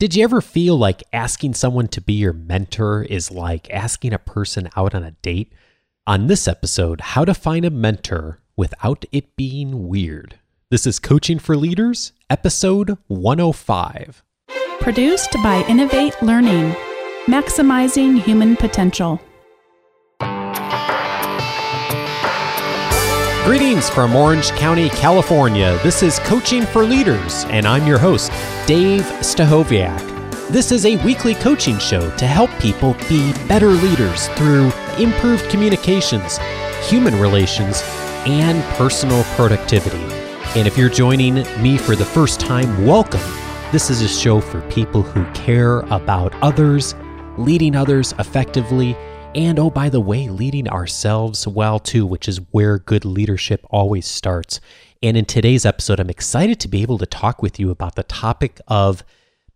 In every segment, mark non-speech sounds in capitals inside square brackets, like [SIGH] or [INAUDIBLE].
Did you ever feel like asking someone to be your mentor is like asking a person out on a date? On this episode, how to find a mentor without it being weird. This is Coaching for Leaders, episode 105. Produced by Innovate Learning, maximizing human potential. Greetings from Orange County, California. This is Coaching for Leaders, and I'm your host, Dave Stachowiak. This is a weekly coaching show to help people be better leaders through improved communications, human relations, and personal productivity. And if you're joining me for the first time, welcome. This is a show for people who care about others, leading others effectively, and oh, by the way, leading ourselves well too, which is where good leadership always starts. And in today's episode, I'm excited to be able to talk with you about the topic of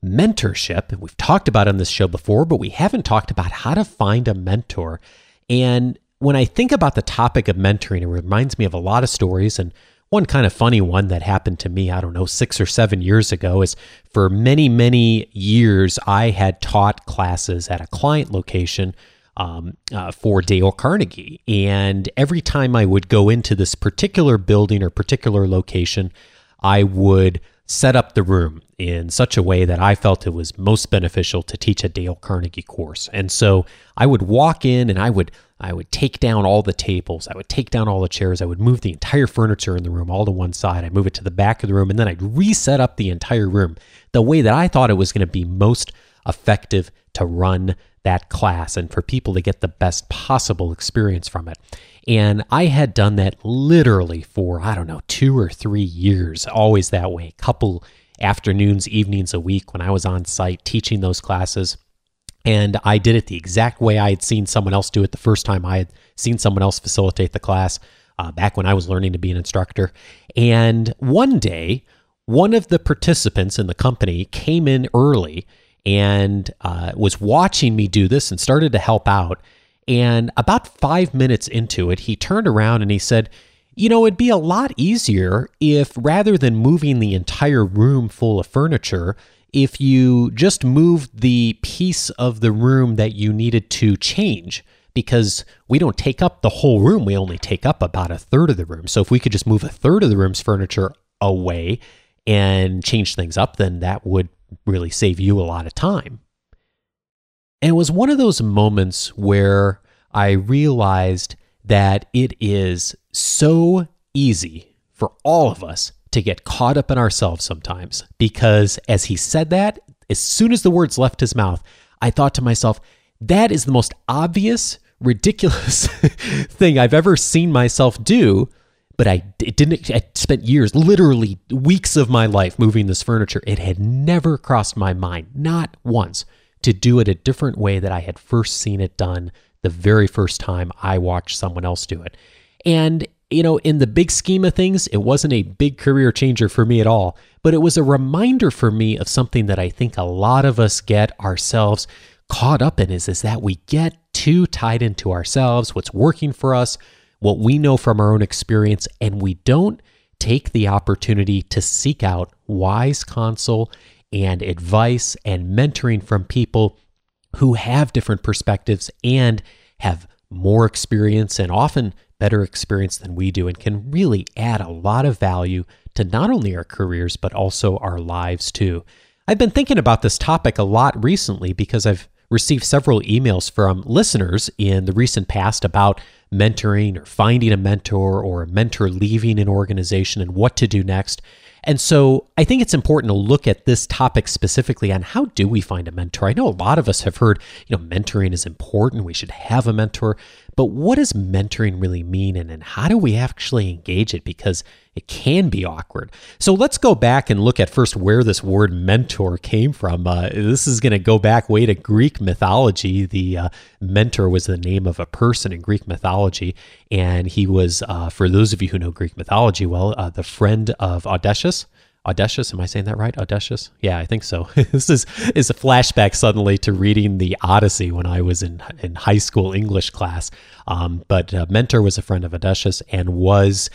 mentorship. We've talked about on this show before, but we haven't talked about how to find a mentor. And when I think about the topic of mentoring, it reminds me of a lot of stories. And one kind of funny one that happened to me, I don't know, six or seven years ago is for many, many years, I had taught classes at a client location um, uh, for Dale Carnegie. And every time I would go into this particular building or particular location, I would set up the room in such a way that I felt it was most beneficial to teach a Dale Carnegie course. And so I would walk in and I would I would take down all the tables, I would take down all the chairs, I would move the entire furniture in the room all to one side, I'd move it to the back of the room, and then I'd reset up the entire room the way that I thought it was going to be most effective to run that class and for people to get the best possible experience from it. And I had done that literally for, I don't know, two or three years, always that way, a couple afternoons, evenings a week when I was on site teaching those classes. And I did it the exact way I had seen someone else do it the first time I had seen someone else facilitate the class uh, back when I was learning to be an instructor. And one day, one of the participants in the company came in early and uh, was watching me do this and started to help out. And about five minutes into it, he turned around and he said, You know, it'd be a lot easier if rather than moving the entire room full of furniture, if you just moved the piece of the room that you needed to change. Because we don't take up the whole room, we only take up about a third of the room. So if we could just move a third of the room's furniture away and change things up, then that would really save you a lot of time. And it was one of those moments where I realized that it is so easy for all of us to get caught up in ourselves sometimes. Because as he said that, as soon as the words left his mouth, I thought to myself, that is the most obvious, ridiculous [LAUGHS] thing I've ever seen myself do but I it didn't. I spent years, literally weeks of my life moving this furniture. It had never crossed my mind, not once, to do it a different way that I had first seen it done the very first time I watched someone else do it. And you know, in the big scheme of things, it wasn't a big career changer for me at all, but it was a reminder for me of something that I think a lot of us get ourselves caught up in is, is that we get too tied into ourselves, what's working for us, what we know from our own experience, and we don't take the opportunity to seek out wise counsel and advice and mentoring from people who have different perspectives and have more experience and often better experience than we do and can really add a lot of value to not only our careers but also our lives too. I've been thinking about this topic a lot recently because I've received several emails from listeners in the recent past about mentoring or finding a mentor or a mentor leaving an organization and what to do next. And so I think it's important to look at this topic specifically on how do we find a mentor? I know a lot of us have heard, you know, mentoring is important. We should have a mentor. But what does mentoring really mean? And, how do we actually engage it? Because it can be awkward. So let's go back and look at first where this word mentor came from. Uh, this is going to go back way to Greek mythology. The uh, mentor was the name of a person in Greek mythology. And he was, uh, for those of you who know Greek mythology well, uh, the friend of Odysseus. Odysseus, am I saying that right? Odysseus? Yeah, I think so. [LAUGHS] this is is a flashback suddenly to reading the Odyssey when I was in in high school English class. Um, but uh, Mentor was a friend of Odysseus and was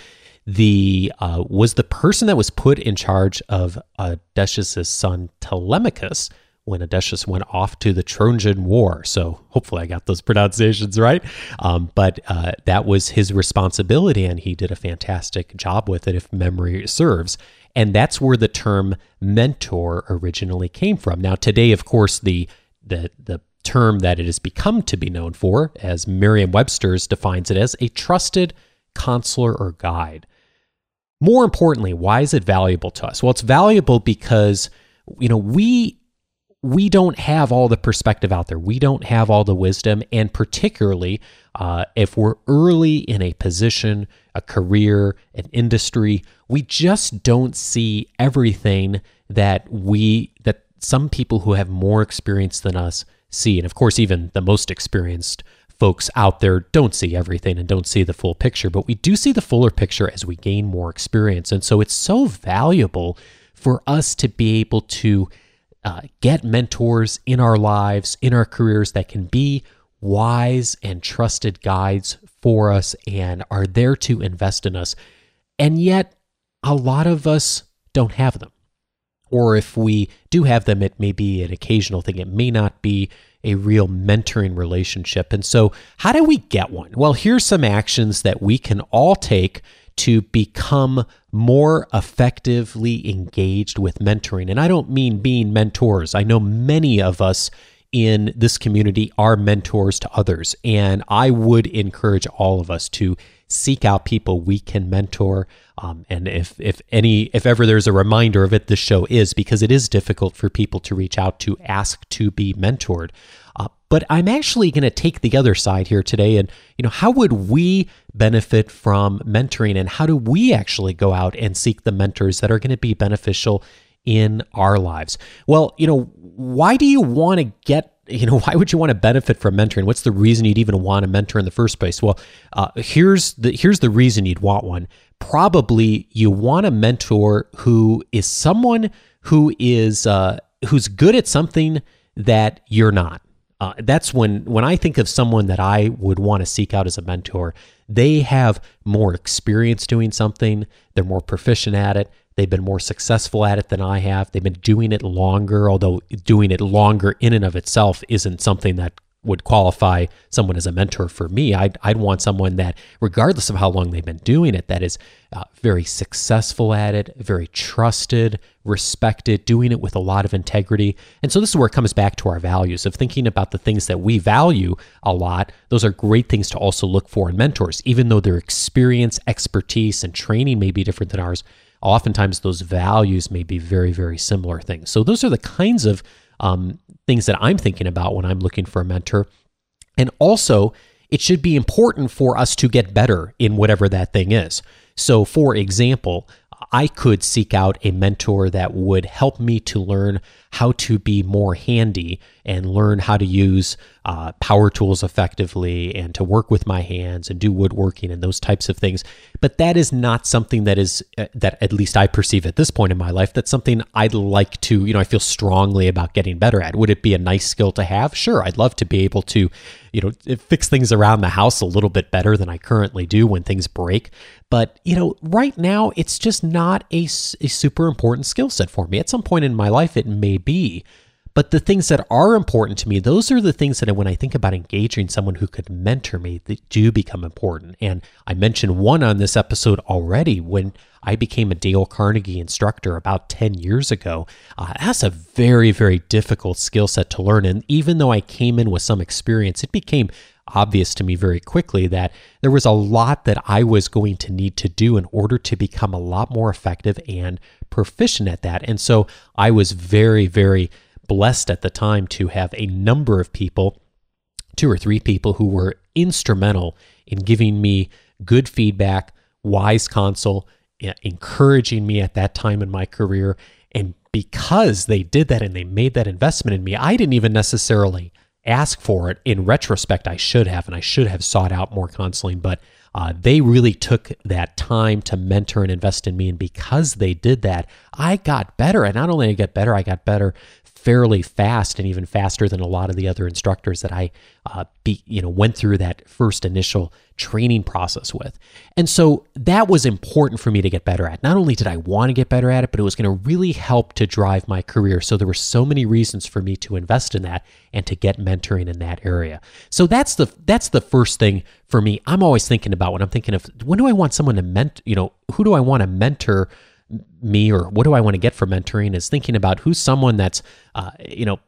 the uh, was the person that was put in charge of Odysseus' son Telemachus when Odysseus went off to the Trojan War. So hopefully I got those pronunciations right. Um, but uh, that was his responsibility, and he did a fantastic job with it, if memory serves. And that's where the term mentor originally came from. Now, today, of course, the the the term that it has become to be known for, as Merriam-Webster's defines it as, a trusted counselor or guide. More importantly, why is it valuable to us? Well, it's valuable because you know we we don't have all the perspective out there. We don't have all the wisdom, and particularly uh, if we're early in a position, a career, an industry, we just don't see everything that we that some people who have more experience than us see. And of course, even the most experienced folks out there don't see everything and don't see the full picture, but we do see the fuller picture as we gain more experience. And so it's so valuable for us to be able to uh, get mentors in our lives, in our careers that can be wise and trusted guides for us and are there to invest in us. And yet, a lot of us don't have them. Or if we do have them, it may be an occasional thing. It may not be a real mentoring relationship. And so, how do we get one? Well, here's some actions that we can all take to become more effectively engaged with mentoring. And I don't mean being mentors. I know many of us in this community are mentors to others. And I would encourage all of us to seek out people we can mentor. Um, and if if any if ever there's a reminder of it, this show is because it is difficult for people to reach out to ask to be mentored. Uh, but I'm actually going to take the other side here today, and you know, how would we benefit from mentoring, and how do we actually go out and seek the mentors that are going to be beneficial in our lives? Well, you know, why do you want to get you know [LAUGHS] why would you want to benefit from mentoring what's the reason you'd even want a mentor in the first place well uh, here's the here's the reason you'd want one probably you want a mentor who is someone who is uh, who's good at something that you're not uh, that's when when I think of someone that I would want to seek out as a mentor. They have more experience doing something. They're more proficient at it. They've been more successful at it than I have. They've been doing it longer, although doing it longer in and of itself isn't something that would qualify someone as a mentor for me. I'd, I'd want someone that, regardless of how long they've been doing it, that is uh, very successful at it, very trusted, respected, doing it with a lot of integrity. And so this is where it comes back to our values of thinking about the things that we value a lot. Those are great things to also look for in mentors, even though their experience, expertise, and training may be different than ours oftentimes those values may be very, very similar things. So those are the kinds of um, things that I'm thinking about when I'm looking for a mentor. And also, it should be important for us to get better in whatever that thing is. So, for example, I could seek out a mentor that would help me to learn how to be more handy and learn how to use uh, power tools effectively and to work with my hands and do woodworking and those types of things. But that is not something that is uh, that at least I perceive at this point in my life. That's something I'd like to, you know, I feel strongly about getting better at. Would it be a nice skill to have? Sure, I'd love to be able to, you know, fix things around the house a little bit better than I currently do when things break. But you know, right now it's just not a, a super important skill set for me. At some point in my life, it may be. But the things that are important to me, those are the things that when I think about engaging someone who could mentor me, they do become important. And I mentioned one on this episode already when I became a Dale Carnegie instructor about 10 years ago. Uh, that's a very, very difficult skill set to learn. And even though I came in with some experience, it became obvious to me very quickly that there was a lot that I was going to need to do in order to become a lot more effective and proficient at that. And so I was very, very blessed at the time to have a number of people, two or three people, who were instrumental in giving me good feedback, wise counsel, encouraging me at that time in my career. And because they did that and they made that investment in me, I didn't even necessarily ask for it. In retrospect, I should have, and I should have sought out more counseling, but uh, they really took that time to mentor and invest in me. And because they did that, I got better. And not only I got better, I got better fairly fast and even faster than a lot of the other instructors that I, uh, be, you know, went through that first initial training process with. And so that was important for me to get better at. Not only did I want to get better at it, but it was going to really help to drive my career. So there were so many reasons for me to invest in that and to get mentoring in that area. So that's the that's the first thing for me. I'm always thinking about when I'm thinking of when do I want someone to mentor, you know, who do I want to mentor me or what do I want to get from mentoring is thinking about who's someone that's uh, you know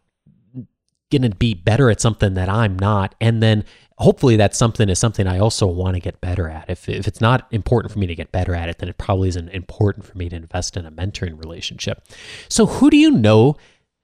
going to be better at something that I'm not and then hopefully that something is something I also want to get better at. If, if it's not important for me to get better at it, then it probably isn't important for me to invest in a mentoring relationship. So, who do you know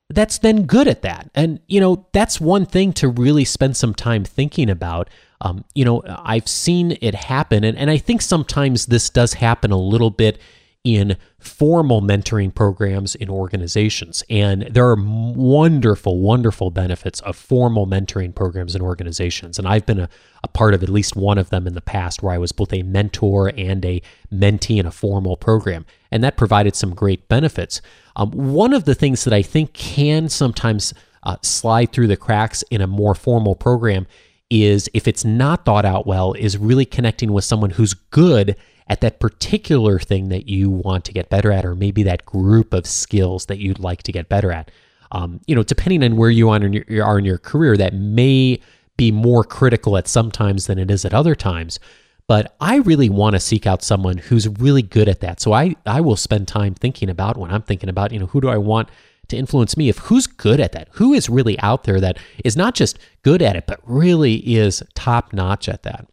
that's then good at that? And, you know, that's one thing to really spend some time thinking about. Um, you know, I've seen it happen, and, and I think sometimes this does happen a little bit in formal mentoring programs in organizations. And there are wonderful, wonderful benefits of formal mentoring programs in organizations. And I've been a, a, part of at least one of them in the past where I was both a mentor and a mentee in a formal program. And that provided some great benefits. Um, one of the things that I think can sometimes uh, slide through the cracks in a more formal program is if it's not thought out well, is really connecting with someone who's good at that particular thing that you want to get better at, or maybe that group of skills that you'd like to get better at. Um, you know, depending on where you are in, your, are in your career, that may be more critical at some times than it is at other times. But I really want to seek out someone who's really good at that. So I, I will spend time thinking about when I'm thinking about, you know, who do I want to influence me if who's good at that who is really out there that is not just good at it but really is top notch at that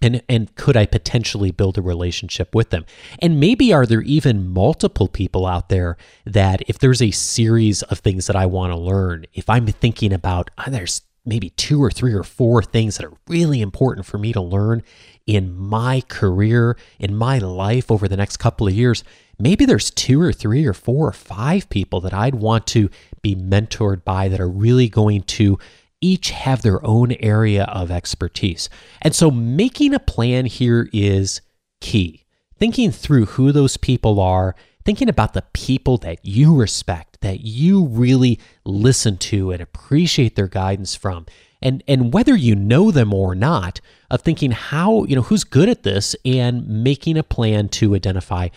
and and could I potentially build a relationship with them? And maybe are there even multiple people out there that if there's a series of things that I want to learn, if I'm thinking about oh, there's maybe two or three or four things that are really important for me to learn in my career, in my life over the next couple of years, maybe there's two or three or four or five people that I'd want to be mentored by that are really going to each have their own area of expertise. And so making a plan here is key. Thinking through who those people are, thinking about the people that you respect, that you really listen to and appreciate their guidance from. And, and whether you know them or not, of thinking how, you know, who's good at this and making a plan to identify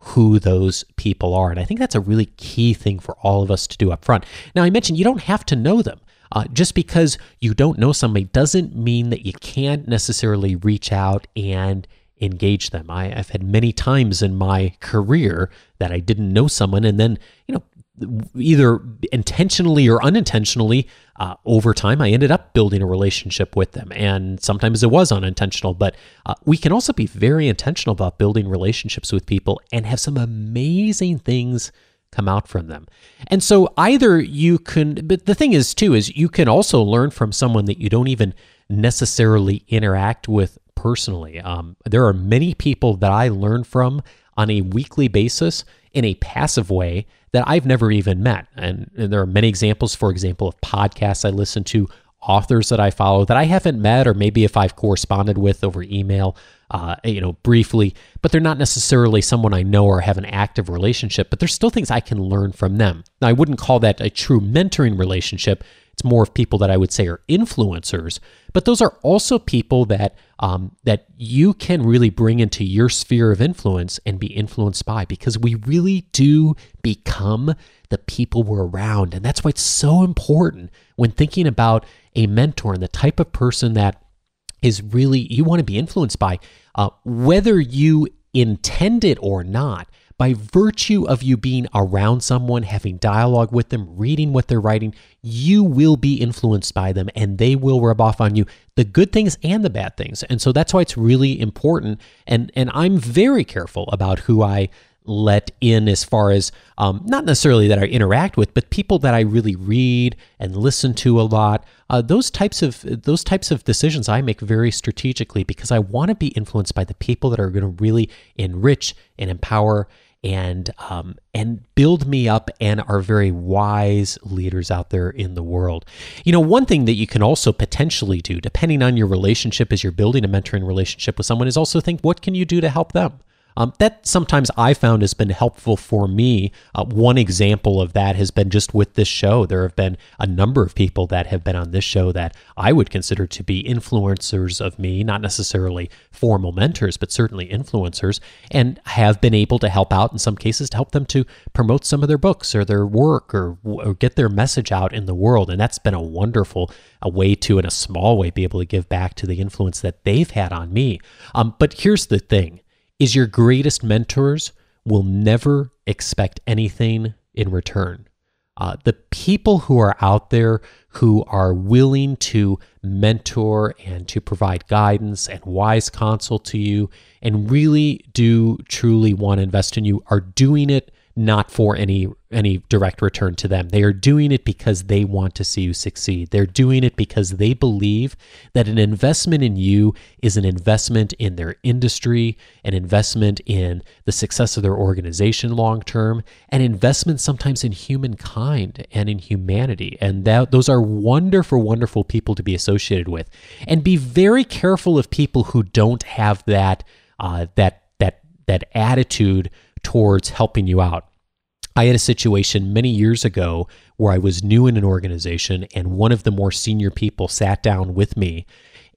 who those people are. And I think that's a really key thing for all of us to do up front. Now, I mentioned you don't have to know them. Uh, just because you don't know somebody doesn't mean that you can't necessarily reach out and engage them. I, have had many times in my career that I didn't know someone, and then, you know, either intentionally or unintentionally, uh, over time, I ended up building a relationship with them. And sometimes it was unintentional, but uh, we can also be very intentional about building relationships with people and have some amazing things come out from them. And so either you can, but the thing is, too, is you can also learn from someone that you don't even necessarily interact with personally. Um, there are many people that I learn from on a weekly basis in a passive way that I've never even met. And, and there are many examples, for example, of podcasts I listen to, authors that I follow that I haven't met, or maybe if I've corresponded with over email uh, you know, briefly, but they're not necessarily someone I know or have an active relationship, but there's still things I can learn from them. Now, I wouldn't call that a true mentoring relationship. It's more of people that I would say are influencers, but those are also people that um, that you can really bring into your sphere of influence and be influenced by, because we really do become the people we're around, and that's why it's so important when thinking about a mentor and the type of person that is really you want to be influenced by, uh, whether you intend it or not. By virtue of you being around someone, having dialogue with them, reading what they're writing, you will be influenced by them and they will rub off on you the good things and the bad things. And so that's why it's really important. And, and I'm very careful about who I let in as far as um, not necessarily that I interact with, but people that I really read and listen to a lot. Uh, those types of those types of decisions I make very strategically because I want to be influenced by the people that are going to really enrich and empower and um, and build me up and are very wise leaders out there in the world. You know, one thing that you can also potentially do, depending on your relationship as you're building a mentoring relationship with someone, is also think what can you do to help them. Um, that sometimes I found has been helpful for me. Uh, one example of that has been just with this show. There have been a number of people that have been on this show that I would consider to be influencers of me, not necessarily formal mentors, but certainly influencers, and have been able to help out in some cases to help them to promote some of their books or their work or, or get their message out in the world. And that's been a wonderful a way to, in a small way, be able to give back to the influence that they've had on me. Um, but here's the thing is your greatest mentors will never expect anything in return. Uh, the people who are out there who are willing to mentor and to provide guidance and wise counsel to you and really do truly want to invest in you are doing it not for any any direct return to them. They are doing it because they want to see you succeed. They're doing it because they believe that an investment in you is an investment in their industry, an investment in the success of their organization long term, an investment sometimes in humankind and in humanity. And that those are wonderful wonderful people to be associated with. And be very careful of people who don't have that uh, that that that attitude towards helping you out. I had a situation many years ago where I was new in an organization, and one of the more senior people sat down with me,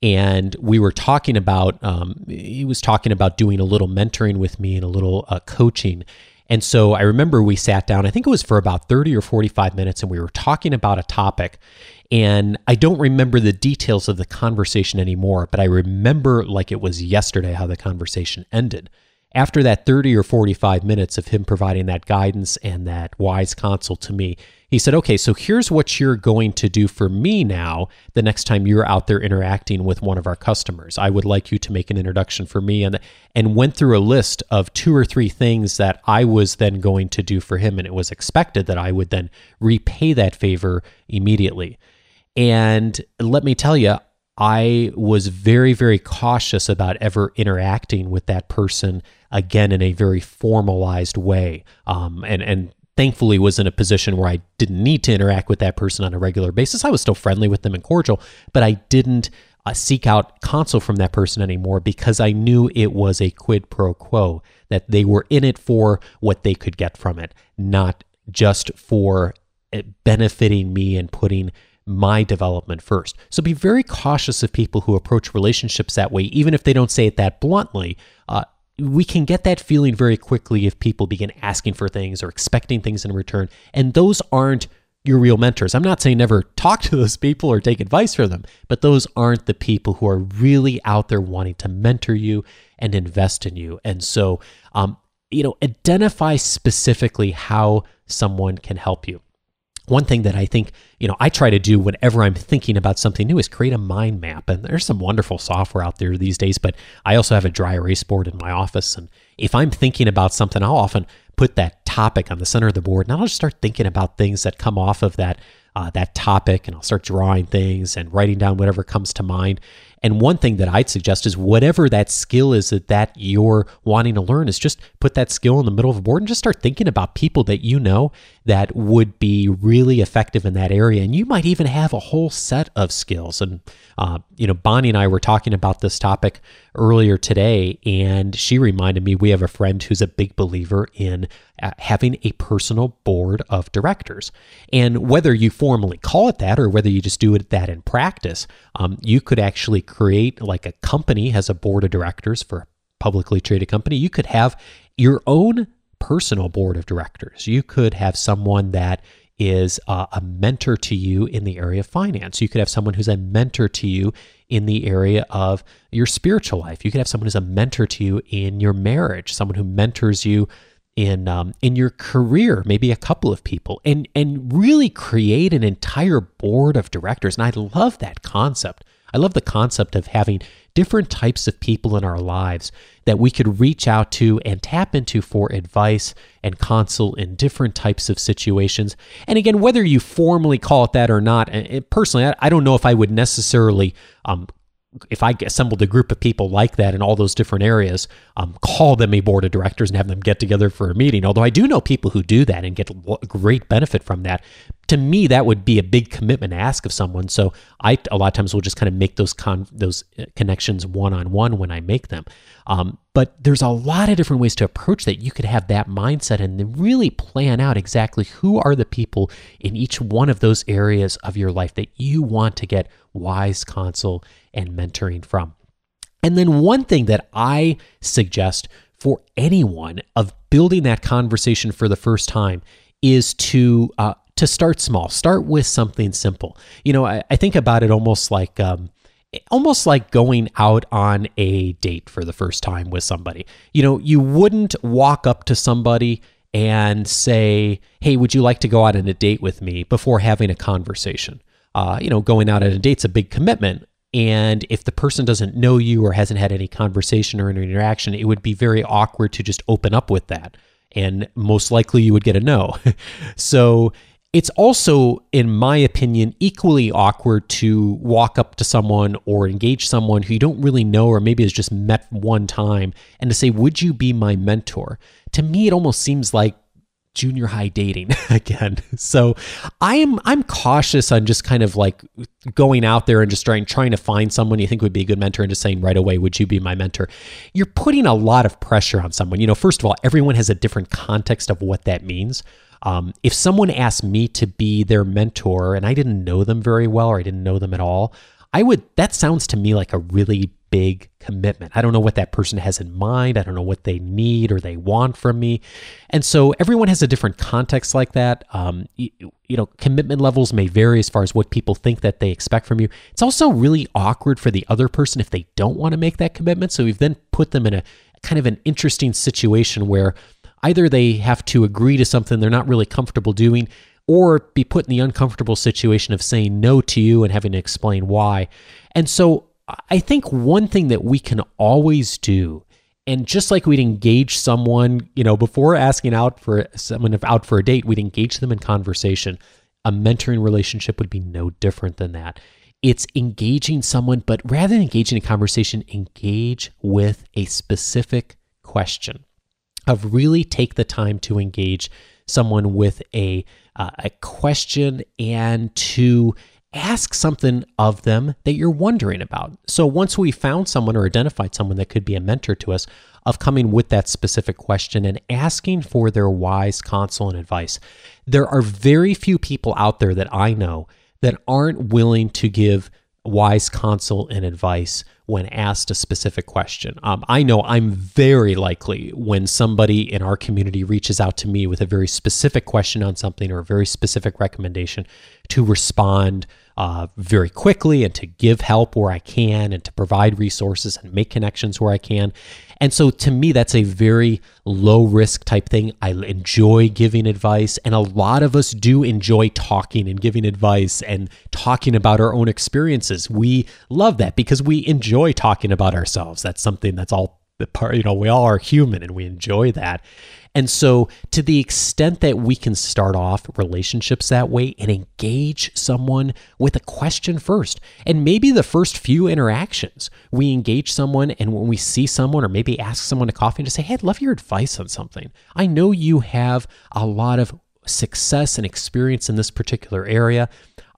and we were talking about. Um, he was talking about doing a little mentoring with me and a little uh, coaching. And so I remember we sat down, I think it was for about 30 or 45 minutes, and we were talking about a topic. And I don't remember the details of the conversation anymore, but I remember like it was yesterday how the conversation ended after that 30 or 45 minutes of him providing that guidance and that wise counsel to me, he said, Okay, so here's what you're going to do for me now the next time you're out there interacting with one of our customers. I would like you to make an introduction for me and, and went through a list of two or three things that I was then going to do for him. And it was expected that I would then repay that favor immediately. And let me tell you, I was very, very cautious about ever interacting with that person again in a very formalized way. Um, and, and thankfully was in a position where I didn't need to interact with that person on a regular basis. I was still friendly with them and cordial, but I didn't uh, seek out counsel from that person anymore because I knew it was a quid pro quo, that they were in it for what they could get from it, not just for uh, benefiting me and putting my development first. So be very cautious of people who approach relationships that way, even if they don't say it that bluntly. Uh, we can get that feeling very quickly if people begin asking for things or expecting things in return. And those aren't your real mentors. I'm not saying never talk to those people or take advice from them, but those aren't the people who are really out there wanting to mentor you and invest in you. And so, um, you know, identify specifically how someone can help you one thing that I think, you know, I try to do whenever I'm thinking about something new is create a mind map. And there's some wonderful software out there these days, but I also have a dry erase board in my office. And if I'm thinking about something, I'll often put that topic on the center of the board and I'll just start thinking about things that come off of that uh, that topic and I'll start drawing things and writing down whatever comes to mind. And one thing that I'd suggest is whatever that skill is that, that you're wanting to learn is just put that skill in the middle of the board and just start thinking about people that you know that would be really effective in that area. And you might even have a whole set of skills. And, uh, you know, Bonnie and I were talking about this topic earlier today, and she reminded me we have a friend who's a big believer in uh, having a personal board of directors. And whether you formally call it that or whether you just do it that in practice, um, you could actually create like a company has a board of directors for a publicly traded company. You could have your own personal board of directors. You could have someone that is uh, a mentor to you in the area of finance. You could have someone who's a mentor to you in the area of your spiritual life. You could have someone who's a mentor to you in your marriage, someone who mentors you in um, in your career, maybe a couple of people, and and really create an entire board of directors. And I love that concept. I love the concept of having different types of people in our lives that we could reach out to and tap into for advice and counsel in different types of situations. And again, whether you formally call it that or not, personally, I don't know if I would necessarily um, if I assembled a group of people like that in all those different areas, um, call them a board of directors and have them get together for a meeting. Although I do know people who do that and get great benefit from that. to me that would be a big commitment to ask of someone so i a lot of times will just kind of make those con those uh, connections one on one when i make them um, but there's a lot of different ways to approach that you could have that mindset and then really plan out exactly who are the people in each one of those areas of your life that you want to get wise counsel and mentoring from and then one thing that i suggest for anyone of building that conversation for the first time is to uh, to start small. Start with something simple. You know, I, I think about it almost like um, almost like going out on a date for the first time with somebody. You know, you wouldn't walk up to somebody and say, "Hey, would you like to go out on a date with me?" before having a conversation. Uh, you know, going out on a date's a big commitment. And if the person doesn't know you or hasn't had any conversation or any interaction, it would be very awkward to just open up with that. And most likely you would get a no. [LAUGHS] so it's also, in my opinion, equally awkward to walk up to someone or engage someone who you don't really know or maybe has just met one time and to say, Would you be my mentor? To me, it almost seems like junior high dating [LAUGHS] again. So I am I'm cautious on just kind of like going out there and just trying trying to find someone you think would be a good mentor and just saying right away, would you be my mentor? You're putting a lot of pressure on someone. You know, first of all, everyone has a different context of what that means. Um, if someone asked me to be their mentor and I didn't know them very well or I didn't know them at all, I would, that sounds to me like a really big commitment. I don't know what that person has in mind. I don't know what they need or they want from me. And so everyone has a different context like that. Um, you, you know, commitment levels may vary as far as what people think that they expect from you. It's also really awkward for the other person if they don't want to make that commitment. So we've then put them in a kind of an interesting situation where either they have to agree to something they're not really comfortable doing or be put in the uncomfortable situation of saying no to you and having to explain why. And so I think one thing that we can always do and just like we'd engage someone, you know, before asking out for someone out for a date, we'd engage them in conversation. A mentoring relationship would be no different than that. It's engaging someone, but rather than engaging in conversation, engage with a specific question of really take the time to engage someone with a uh, a question and to ask something of them that you're wondering about. So once we found someone or identified someone that could be a mentor to us, of coming with that specific question and asking for their wise counsel and advice. There are very few people out there that I know that aren't willing to give wise counsel and advice when asked a specific question. Um, I know I'm very likely when somebody in our community reaches out to me with a very specific question on something or a very specific recommendation to respond uh, very quickly and to give help where I can and to provide resources and make connections where I can. And so to me, that's a very low risk type thing. I enjoy giving advice, and a lot of us do enjoy talking and giving advice and talking about our own experiences. We love that because we enjoy talking about ourselves. That's something that's all the part, you know, we all are human and we enjoy that. And so, to the extent that we can start off relationships that way and engage someone with a question first, and maybe the first few interactions, we engage someone, and when we see someone, or maybe ask someone to coffee and just say, Hey, I'd love your advice on something. I know you have a lot of success and experience in this particular area.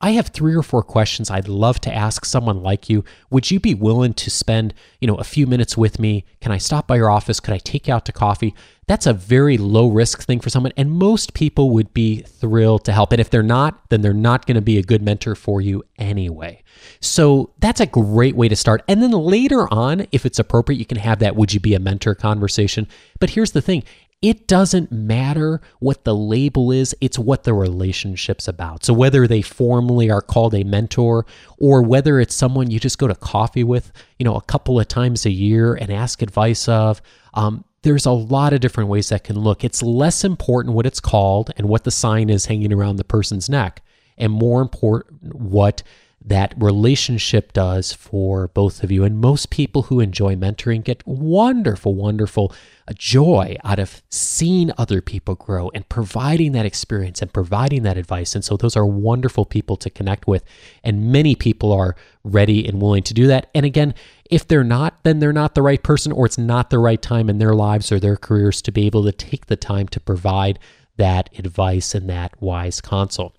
I have three or four questions I'd love to ask someone like you. Would you be willing to spend, you know, a few minutes with me? Can I stop by your office? Could I take you out to coffee? That's a very low risk thing for someone and most people would be thrilled to help. And if they're not, then they're not going to be a good mentor for you anyway. So that's a great way to start. And then later on, if it's appropriate, you can have that would you be a mentor conversation. But here's the thing it doesn't matter what the label is, it's what the relationship's about. So, whether they formally are called a mentor or whether it's someone you just go to coffee with, you know, a couple of times a year and ask advice of, um, there's a lot of different ways that can look. It's less important what it's called and what the sign is hanging around the person's neck, and more important what that relationship does for both of you. And most people who enjoy mentoring get wonderful, wonderful uh, joy out of seeing other people grow and providing that experience and providing that advice. And so those are wonderful people to connect with. And many people are ready and willing to do that. And again, if they're not, then they're not the right person or it's not the right time in their lives or their careers to be able to take the time to provide that advice and that wise counsel.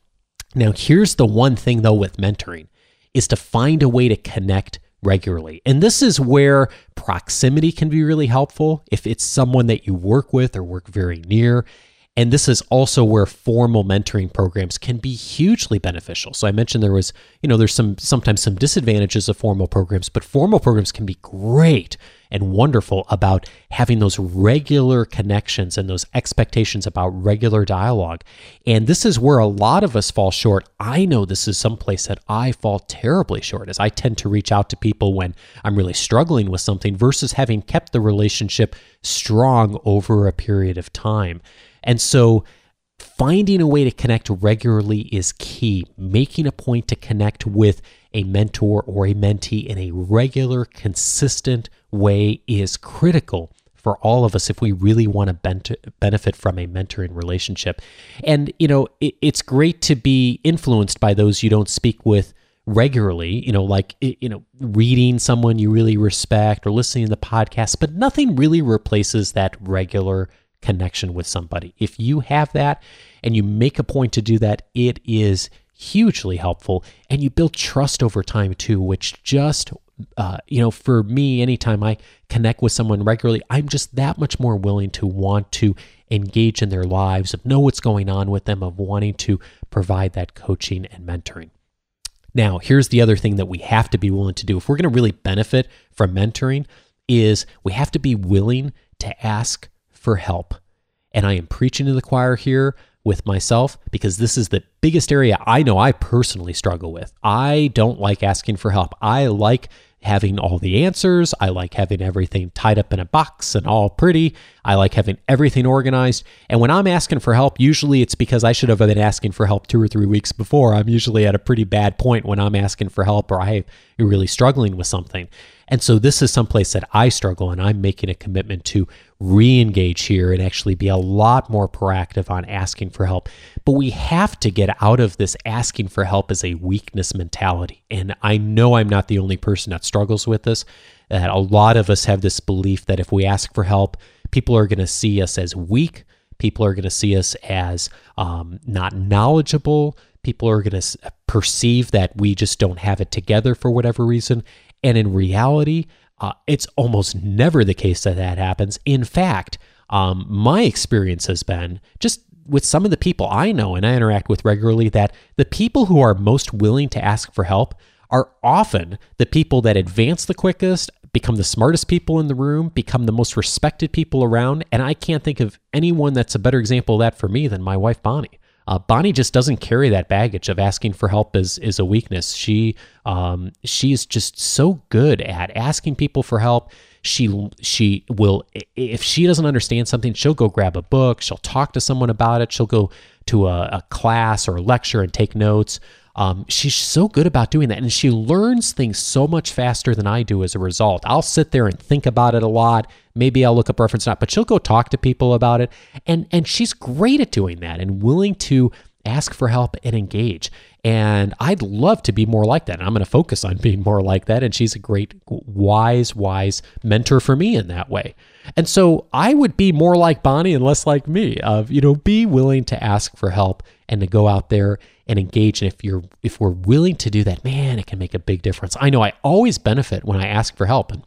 Now, here's the one thing though with mentoring is to find a way to connect regularly. And this is where proximity can be really helpful if it's someone that you work with or work very near. And this is also where formal mentoring programs can be hugely beneficial. So I mentioned there was, you know, there's some sometimes some disadvantages of formal programs, but formal programs can be great and wonderful about having those regular connections and those expectations about regular dialogue. And this is where a lot of us fall short. I know this is someplace that I fall terribly short as I tend to reach out to people when I'm really struggling with something versus having kept the relationship strong over a period of time. And so finding a way to connect regularly is key. Making a point to connect with a mentor or a mentee in a regular, consistent way is critical for all of us if we really want to benefit from a mentoring relationship. And, you know, it, it's great to be influenced by those you don't speak with regularly, you know, like, you know, reading someone you really respect or listening to the podcast, but nothing really replaces that regular connection with somebody. If you have that and you make a point to do that, it is hugely helpful and you build trust over time too, which just uh, you know, for me, anytime I connect with someone regularly, I'm just that much more willing to want to engage in their lives, of know what's going on with them, of wanting to provide that coaching and mentoring. Now, here's the other thing that we have to be willing to do if we're going to really benefit from mentoring is we have to be willing to ask for help. And I am preaching to the choir here with myself because this is the biggest area I know I personally struggle with. I don't like asking for help. I like having all the answers. I like having everything tied up in a box and all pretty. I like having everything organized. And when I'm asking for help, usually it's because I should have been asking for help two or three weeks before. I'm usually at a pretty bad point when I'm asking for help or I'm really struggling with something. And so this is someplace that I struggle and I'm making a commitment to re-engage here and actually be a lot more proactive on asking for help. But we have to get out of this asking for help as a weakness mentality. And I know I'm not the only person that struggles with this. That a lot of us have this belief that if we ask for help, people are going to see us as weak. People are going to see us as um, not knowledgeable. People are going to perceive that we just don't have it together for whatever reason. And in reality, uh, it's almost never the case that that happens. In fact, um, my experience has been just with some of the people I know and I interact with regularly that the people who are most willing to ask for help are often the people that advance the quickest, become the smartest people in the room, become the most respected people around. And I can't think of anyone that's a better example of that for me than my wife, Bonnie. Uh, Bonnie just doesn't carry that baggage of asking for help is is a weakness. She um, she's just so good at asking people for help. She she will if she doesn't understand something, she'll go grab a book. She'll talk to someone about it. She'll go to a, a class or a lecture and take notes. Um, she's so good about doing that, and she learns things so much faster than I do as a result. I'll sit there and think about it a lot. Maybe I'll look up reference not, but she'll go talk to people about it, and and she's great at doing that and willing to ask for help and engage. And I'd love to be more like that. And I'm going to focus on [LAUGHS] being more like that. And she's a great, wise, wise mentor for me in that way. And so I would be more like Bonnie and less like me of, you know, be willing to ask for help and to go out there and engage. And if you're if we're willing to do that, man, it can make a big difference. I know I always benefit when I ask for help and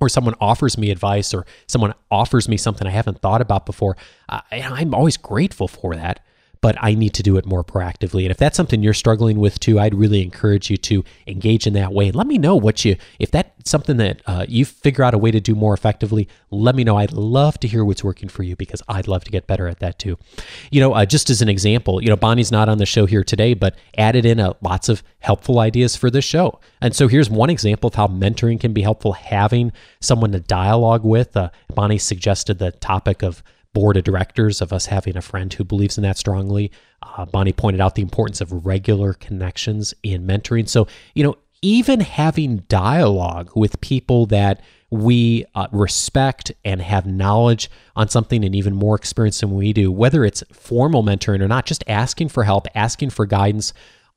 or someone offers me advice or someone offers me something I haven't thought about before. I, I'm always grateful for that but I need to do it more proactively. And if that's something you're struggling with too, I'd really encourage you to engage in that way. Let me know what you, if that's something that uh, you figure out a way to do more effectively, let me know. I'd love to hear what's working for you because I'd love to get better at that too. You know, uh, just as an example, you know, Bonnie's not on the show here today, but added in a, lots of helpful ideas for this show. And so here's one example of how mentoring can be helpful having someone to dialogue with. Uh, Bonnie suggested the topic of board of directors of us having a friend who believes in that strongly. Uh, Bonnie pointed out the importance of regular connections in mentoring. So, you know, even having dialogue with people that we uh, respect and have knowledge on something and even more experience than we do, whether it's formal mentoring or not, just asking for help, asking for guidance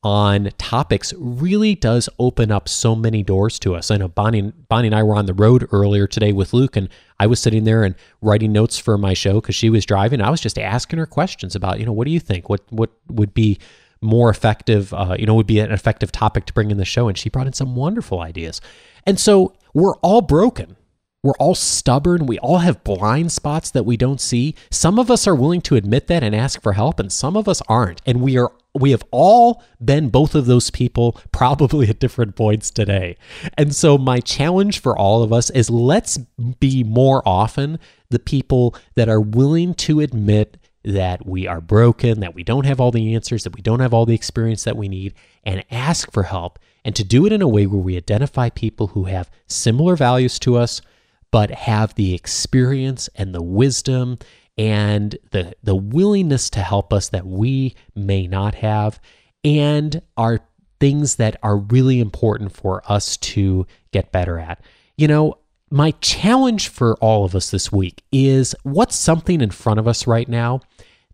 on topics really does open up so many doors to us. I know Bonnie, Bonnie and I were on the road earlier today with Luke, and I was sitting there and writing notes for my show because she was driving. I was just asking her questions about, you know, what do you think? What what would be more effective, uh, you know, would be an effective topic to bring in the show. And she brought in some wonderful ideas. And so we're all broken. We're all stubborn. We all have blind spots that we don't see. Some of us are willing to admit that and ask for help, and some of us aren't. And we are we have all been both of those people probably at different points today. And so my challenge for all of us is let's be more often the people that are willing to admit that we are broken, that we don't have all the answers, that we don't have all the experience that we need, and ask for help. And to do it in a way where we identify people who have similar values to us, but have the experience and the wisdom and the the willingness to help us that we may not have and are things that are really important for us to get better at. You know, my challenge for all of us this week is what's something in front of us right now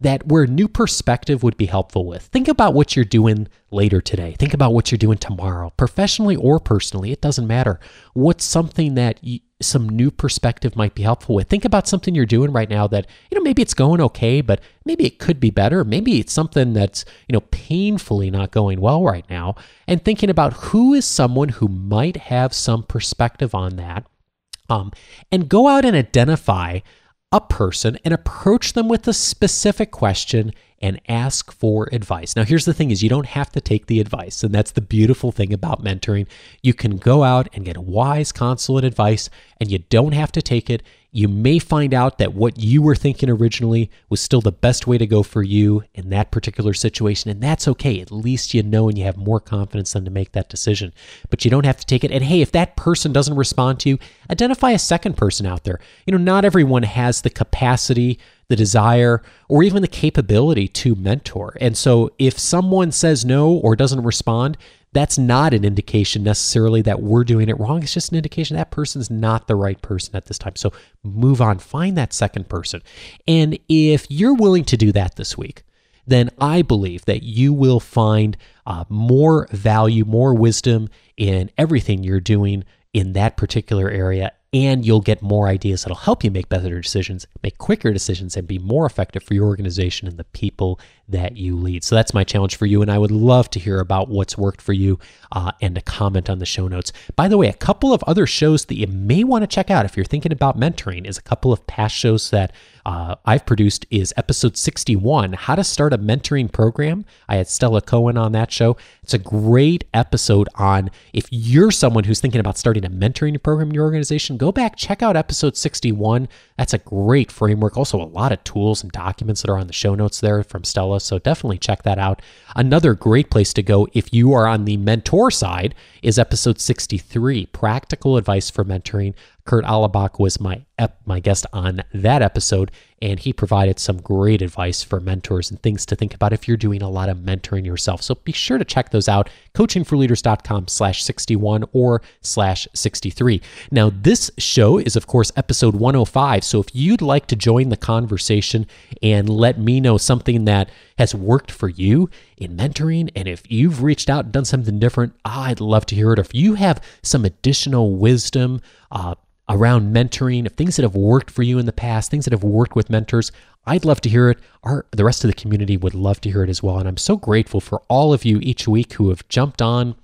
that where new perspective would be helpful with. Think about what you're doing later today. Think about what you're doing tomorrow, professionally or personally. It doesn't matter. What's something that you, some new perspective might be helpful with? Think about something you're doing right now that, you know, maybe it's going okay, but maybe it could be better. Maybe it's something that's, you know, painfully not going well right now. And thinking about who is someone who might have some perspective on that. Um, and go out and identify a person and approach them with a specific question and ask for advice. Now here's the thing is you don't have to take the advice and that's the beautiful thing about mentoring. You can go out and get wise counsel and advice and you don't have to take it you may find out that what you were thinking originally was still the best way to go for you in that particular situation. And that's okay. At least you know and you have more confidence than to make that decision. But you don't have to take it. And hey, if that person doesn't respond to you, identify a second person out there. You know, not everyone has the capacity, the desire, or even the capability to mentor. And so if someone says no or doesn't respond, that's not an indication necessarily that we're doing it wrong. It's just an indication that person's not the right person at this time. So move on, find that second person. And if you're willing to do that this week, then I believe that you will find uh, more value, more wisdom in everything you're doing in that particular area and you'll get more ideas that'll help you make better decisions, make quicker decisions, and be more effective for your organization and the people that you lead. So that's my challenge for you. And I would love to hear about what's worked for you uh, and to comment on the show notes. By the way, a couple of other shows that you may want to check out if you're thinking about mentoring is a couple of past shows that uh, I've produced is episode 61, How to Start a Mentoring Program. I had Stella Cohen on that show. It's a great episode on if you're someone who's thinking about starting a mentoring program in your organization, go back, check out episode 61. That's a great framework. Also, a lot of tools and documents that are on the show notes there from Stella. So definitely check that out. Another great place to go if you are on the mentor side is episode 63 Practical Advice for Mentoring. Kurt Alabach was my ep- my guest on that episode, and he provided some great advice for mentors and things to think about if you're doing a lot of mentoring yourself. So be sure to check those out, coachingforleaders.com slash 61 or slash 63. Now, this show is, of course, episode 105. So if you'd like to join the conversation and let me know something that has worked for you in mentoring, and if you've reached out and done something different, I'd love to hear it. If you have some additional wisdom, uh, around mentoring, of things that have worked for you in the past, things that have worked with mentors. I'd love to hear it. Our the rest of the community would love to hear it as well. And I'm so grateful for all of you each week who have jumped on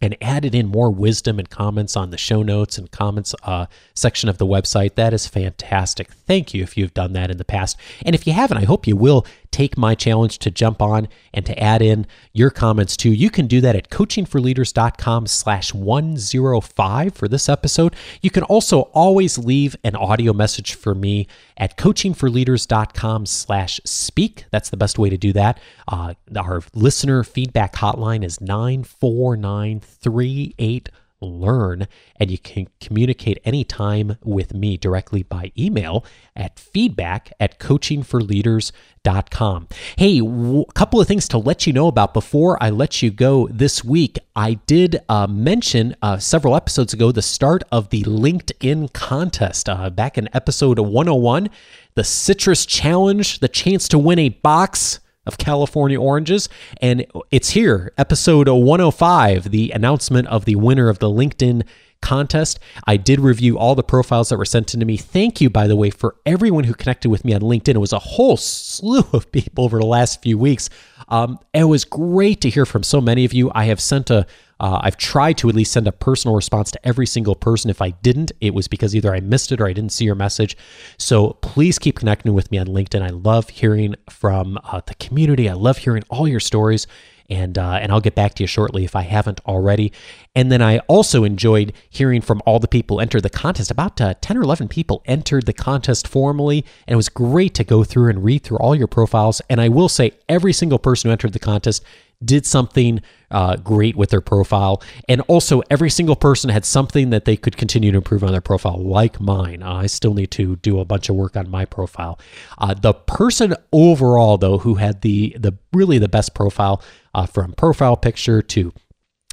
and added in more wisdom and comments on the show notes and comments uh, section of the website. That is fantastic. Thank you if you've done that in the past. And if you haven't, I hope you will take my challenge to jump on and to add in your comments too. You can do that at coachingforleaders.com slash 105 for this episode. You can also always leave an audio message for me at coachingforleaders.com slash speak. That's the best way to do that. Uh, our listener feedback hotline is 94938 learn and you can communicate anytime with me directly by email at feedback at coachingforleaders.com hey a couple of things to let you know about before i let you go this week. I did uh, mention uh, several episodes ago the start of the linkedin contest uh, back in episode 101 the citrus challenge the chance to win a box of California oranges. And it's here, episode 105, the announcement of the winner of the LinkedIn contest. I did review all the profiles that were sent in to me. Thank you, by the way, for everyone who connected with me on LinkedIn. It was a whole slew of people over the last few weeks. Um, it was great to hear from so many of you. I have sent a uh, I've tried to at least send a personal response to every single person. If I didn't, it was because either I missed it or I didn't see your message. So please keep connecting with me on LinkedIn. I love hearing from uh, the community. I love hearing all your stories and uh, and I'll get back to you shortly if I haven't already. And then I also enjoyed hearing from all the people entered the contest. About uh, ten or eleven people entered the contest formally, and it was great to go through and read through all your profiles. And I will say, every single person who entered the contest did something uh, great with their profile. And also, every single person had something that they could continue to improve on their profile, like mine. Uh, I still need to do a bunch of work on my profile. Uh, the person overall, though, who had the the really the best profile, uh, from profile picture to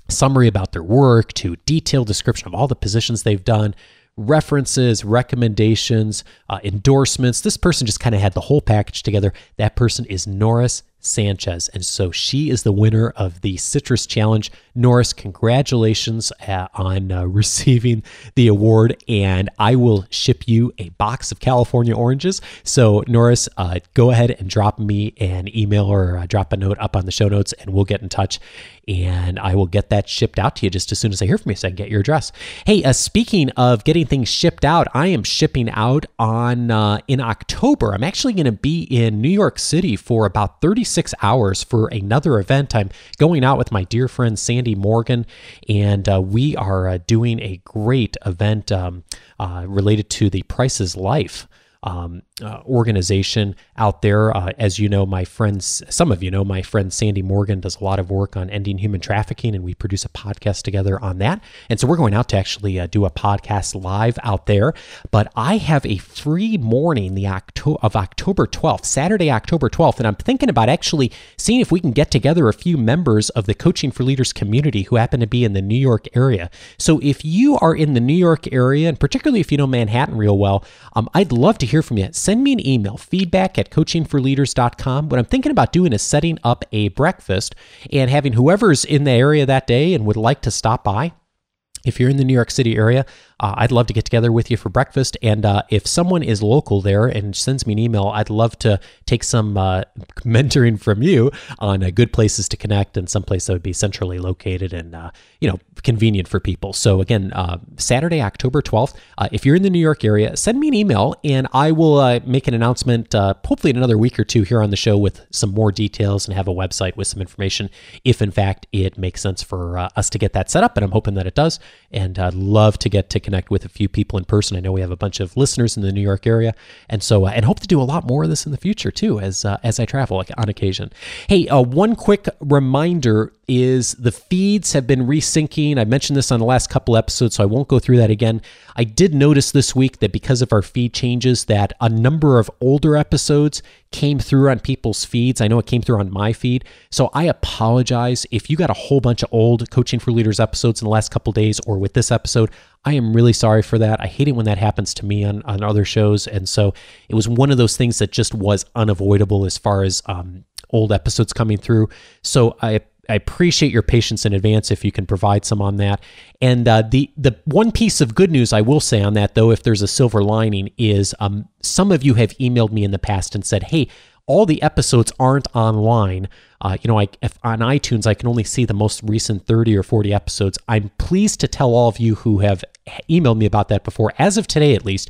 summary about their work to detailed description of all the positions they've done references, recommendations, uh, endorsements. This person just kind of had the whole package together. That person is Norris Sanchez. And so she is the winner of the Citrus Challenge. Norris, congratulations uh, on uh, [LAUGHS] receiving the award. And I will ship you a box of California oranges. So, Norris, uh, go ahead and drop me an email or uh, drop a note up on the show notes, and we'll get in touch and I will get that shipped out to you just as soon as I hear from you so I can get your address. Hey, uh, speaking of getting things shipped out, I am shipping out on uh, in October. I'm actually going to be in New York City for about 36 hours for another event. I'm going out with my dear friend Sandy Morgan, and uh, we are uh, doing a great event um, uh, related to the Price is Life um, uh, organization out there. Uh, as you know, my friends, some of you know, my friend Sandy Morgan does a lot of work on ending human trafficking, and we produce a podcast together on that. And so we're going out to actually uh, do a podcast live out there. But I have a free morning the Octo- of October 12th, Saturday, October 12th, and I'm thinking about actually seeing if we can get together a few members of the Coaching for Leaders community who happen to be in the New York area. So if you are in the New York area, and particularly if you know Manhattan real well, um, I'd love to hear from you. Send me an email, feedback at coachingforleaders.com. What I'm thinking about doing is setting up a breakfast and having whoever's in the area that day and would like to stop by if you're in the New York City area, uh, I'd love to get together with you for breakfast. And uh, if someone is local there and sends me an email, I'd love to take some uh, [LAUGHS] mentoring from you on uh, good places to connect and some place that would be centrally located and uh, you know convenient for people. So again, uh, Saturday, October 12th. if you're in the New York area, send me an email and I will make an announcement. hopefully in another week or two here on the show with some more details and have a website with some information. If in fact it makes sense for us to get that set up, and I'm hoping that it does. And I'd love to get to connect with a few people in person. I know we have a bunch of listeners in the New York area, and so uh, and hope to do a lot more of this in the future too, as uh, as I travel like, on occasion. Hey, uh, one quick reminder is the feeds have been resyncing. I mentioned this on the last couple episodes, so I won't go through that again. I did notice this week that because of our feed changes, that a number of older episodes came through on people's feeds. I know it came through on my feed. So I apologize if you got a whole bunch of old Coaching for Leaders episodes in the last couple days or with this episode. I am really sorry for that. I hate it when that happens to me on, on other shows. And so it was one of those things that just was unavoidable as far as um, old episodes coming through. So I I appreciate your patience in advance if you can provide some on that. And uh, the the one piece of good news I will say on that, though, if there's a silver lining, is um, some of you have emailed me in the past and said, "Hey, all the episodes aren't online. Uh, you know, I, on iTunes, I can only see the most recent 30 or 40 episodes. I'm pleased to tell all of you who have emailed me about that before, as of today at least,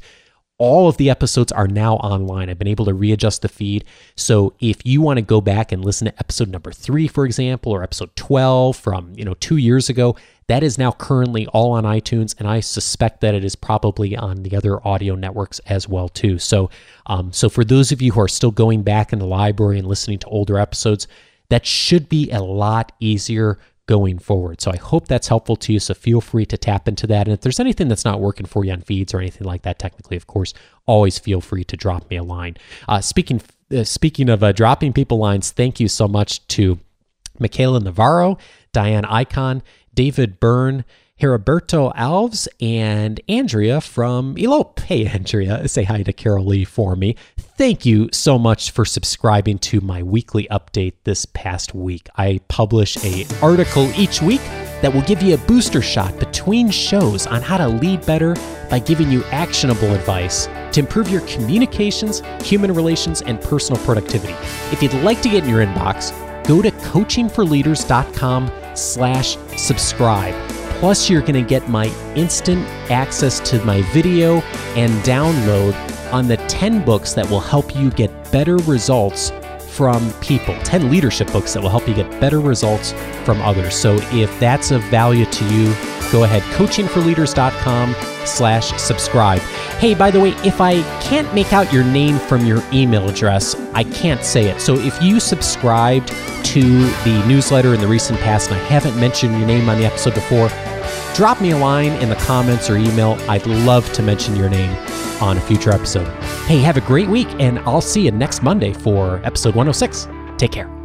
all of the episodes are now online. I've been able to readjust the feed. So if you want to go back and listen to episode number three, for example, or episode 12 from, you know, two years ago, that is now currently all on iTunes, and I suspect that it is probably on the other audio networks as well too. So, um, so for those of you who are still going back in the library and listening to older episodes, that should be a lot easier going forward. So I hope that's helpful to you. So feel free to tap into that. And if there's anything that's not working for you on feeds or anything like that, technically, of course, always feel free to drop me a line. Uh, speaking uh, speaking of uh, dropping people lines, thank you so much to Michaela Navarro, Diane Icon, David Byrne, Heriberto Alves, and Andrea from Elope. Hey, Andrea, say hi to Carol Lee for me. Thank you so much for subscribing to my weekly update this past week. I publish a article each week that will give you a booster shot between shows on how to lead better by giving you actionable advice to improve your communications, human relations, and personal productivity. If you'd like to get in your inbox, go to coachingforleaders.com slash subscribe. Plus, you're going to get my instant access to my video and download on the 10 books that will help you get better results from people. 10 leadership books that will help you get better results from others. So if that's of value to you go ahead coachingforleaders.com slash subscribe. Hey by the way if i can't make out your name from your email address i can't say it. So if you subscribed to the newsletter in the recent past and i haven't mentioned your name on the episode before drop me a line in the comments or email i'd love to mention your name on a future episode. Hey, have a great week, and I'll see you next Monday for episode 106. Take care.